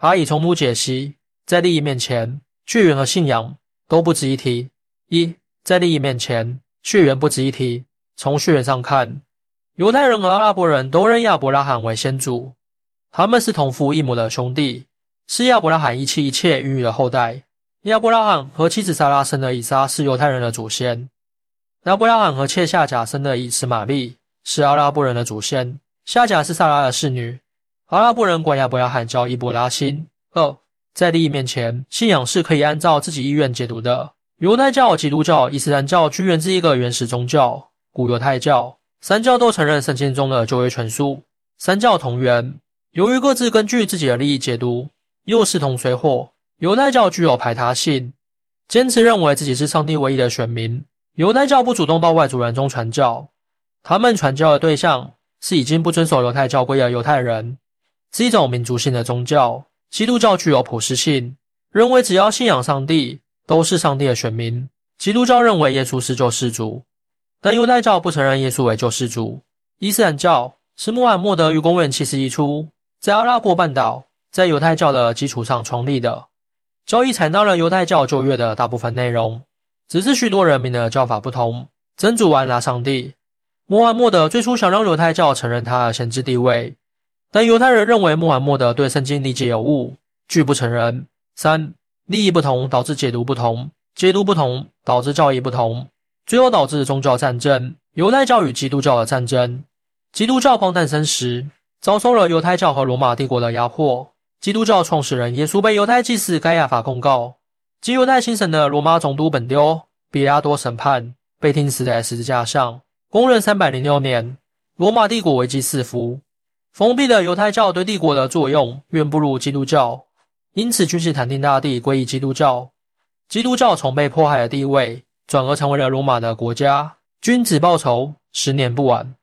阿以从母解析，在利益面前，血缘和信仰都不值一提。一，在利益面前，血缘不值一提。从血缘上看，犹太人和阿拉伯人都认亚伯拉罕为先祖，他们是同父异母的兄弟，是亚伯拉罕一妻一妾孕育的后代。亚伯拉罕和妻子撒拉生的以撒是犹太人的祖先，亚伯拉罕和妾夏甲生的以实玛利是阿拉伯人的祖先。夏甲是萨拉的侍女。阿拉伯人管亚伯拉罕叫伊布拉辛。二，在利益面前，信仰是可以按照自己意愿解读的。犹太教、基督教、伊斯兰教均源自一个原始宗教——古犹太教。三教都承认圣经中的旧约全书，三教同源。由于各自根据自己的利益解读，又势同水火。犹太教具有排他性，坚持认为自己是上帝唯一的选民。犹太教不主动到外族人中传教，他们传教的对象是已经不遵守犹太教规的犹太人。是一种民族性的宗教。基督教具有普世性，认为只要信仰上帝，都是上帝的选民。基督教认为耶稣是救世主，但犹太教不承认耶稣为救世主。伊斯兰教是穆罕默德于公元七世纪初在阿拉伯半岛，在犹太教的基础上创立的。教义采纳了犹太教旧约的大部分内容，只是许多人民的教法不同。真主安拉上帝，穆罕默德最初想让犹太教承认他的先知地位。但犹太人认为穆罕默德对圣经理解有误，拒不承认。三利益不同导致解读不同，解读不同导致教义不同，最后导致宗教战争。犹太教与基督教的战争。基督教刚诞生时，遭受了犹太教和罗马帝国的压迫。基督教创始人耶稣被犹太祭司盖亚法控告，即犹太新神的罗马总督本丢比拉多审判，被钉死在十字架上。公元三百零六年，罗马帝国危机四伏。封闭的犹太教对帝国的作用远不如基督教，因此君士坦丁大帝皈依基督教。基督教从被迫害的地位转而成为了罗马的国家。君子报仇，十年不晚。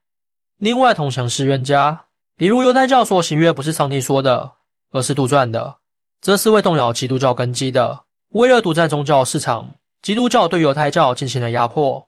另外，同城是冤家，比如犹太教说行约不是上帝说的，而是杜撰的，这是会动摇基督教根基的。为了独占宗教市场，基督教对犹太教进行了压迫，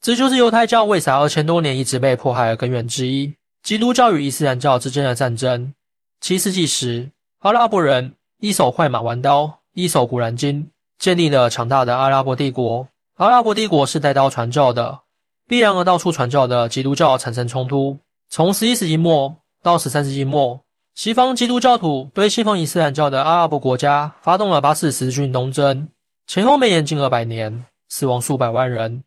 这就是犹太教为啥二千多年一直被迫害的根源之一。基督教与伊斯兰教之间的战争。七世纪时，阿拉伯人一手快马玩刀，一手古兰经，建立了强大的阿拉伯帝国。阿拉伯帝国是带刀传教的，必然和到处传教的基督教产生冲突。从十一世纪末到十三世纪末，西方基督教徒对信奉伊斯兰教的阿拉伯国家发动了八次十字军东征，前后绵延近二百年，死亡数百万人，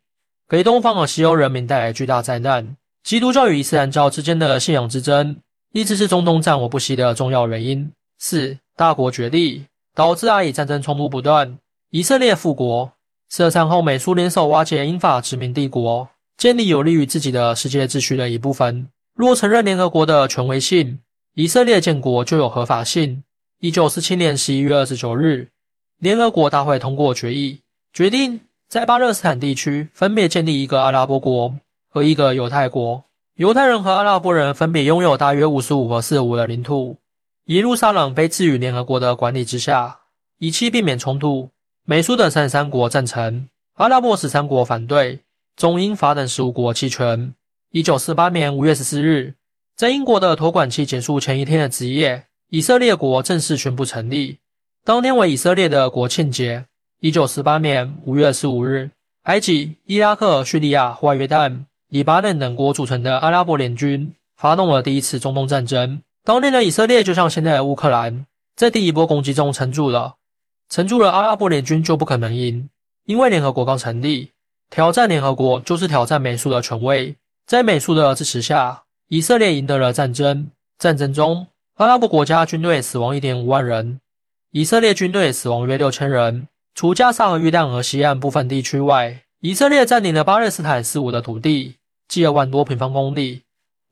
给东方和西欧人民带来巨大灾难。基督教与伊斯兰教之间的信仰之争，一直是中东战火不息的重要原因。四大国角力导致阿以战争冲突不断。以色列复国，设战后美苏联手瓦解英法殖民帝国，建立有利于自己的世界秩序的一部分。若承认联合国的权威性，以色列建国就有合法性。一九四七年十一月二十九日，联合国大会通过决议，决定在巴勒斯坦地区分别建立一个阿拉伯国。和一个犹太国，犹太人和阿拉伯人分别拥有大约五十五和四十五的领土。耶路撒冷被置于联合国的管理之下，以期避免冲突。美苏等三十三国赞成，阿拉伯十三国反对，中英法等十五国弃权。一九四八年五月十四日，在英国的托管期结束前一天的子夜，以色列国正式宣布成立。当天为以色列的国庆节。一九四八年五月十五日，埃及、伊拉克、叙利亚、外约旦。以巴嫩等国组成的阿拉伯联军发动了第一次中东战争。当年的以色列就像现在的乌克兰，在第一波攻击中撑住了，撑住了，阿拉伯联军就不可能赢，因为联合国刚成立，挑战联合国就是挑战美苏的权威。在美苏的支持下，以色列赢得了战争。战争中，阿拉伯国家军队死亡一点五万人，以色列军队死亡约六千人。除加沙和约旦河西岸部分地区外。以色列占领了巴勒斯坦四五的土地，计二万多平方公里，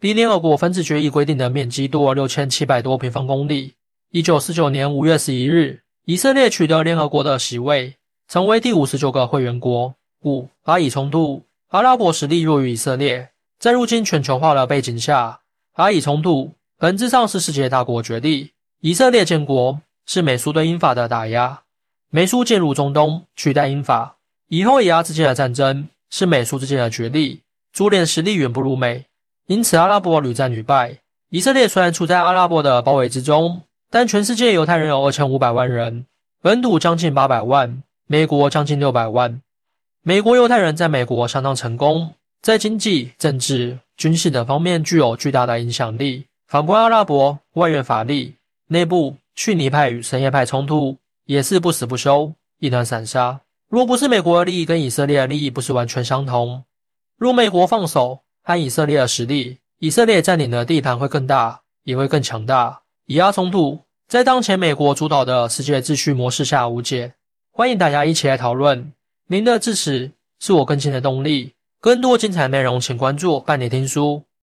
比联合国分治决议规定的面积多六千七百多平方公里。一九四九年五月十一日，以色列取得联合国的席位，成为第五十九个会员国。五巴以冲突，阿拉伯实力弱于以色列，在如今全球化的背景下，巴以冲突本质上是世界大国角力。以色列建国是美苏对英法的打压，美苏介入中东，取代英法。以后以阿之间的战争是美苏之间的角力，苏联实力远不如美，因此阿拉伯屡战屡败。以色列虽然处在阿拉伯的包围之中，但全世界犹太人有二千五百万人，本土将近八百万，美国将近六百万。美国犹太人在美国相当成功，在经济、政治、军事等方面具有巨大的影响力。反观阿拉伯，外院法力，内部逊尼派与什叶派冲突也是不死不休，一团散沙。若不是美国的利益跟以色列的利益不是完全相同，若美国放手，和以色列的实力，以色列占领的地盘会更大，也会更强大。以阿冲突在当前美国主导的世界秩序模式下无解。欢迎大家一起来讨论，您的支持是我更新的动力。更多精彩内容，请关注半年听书。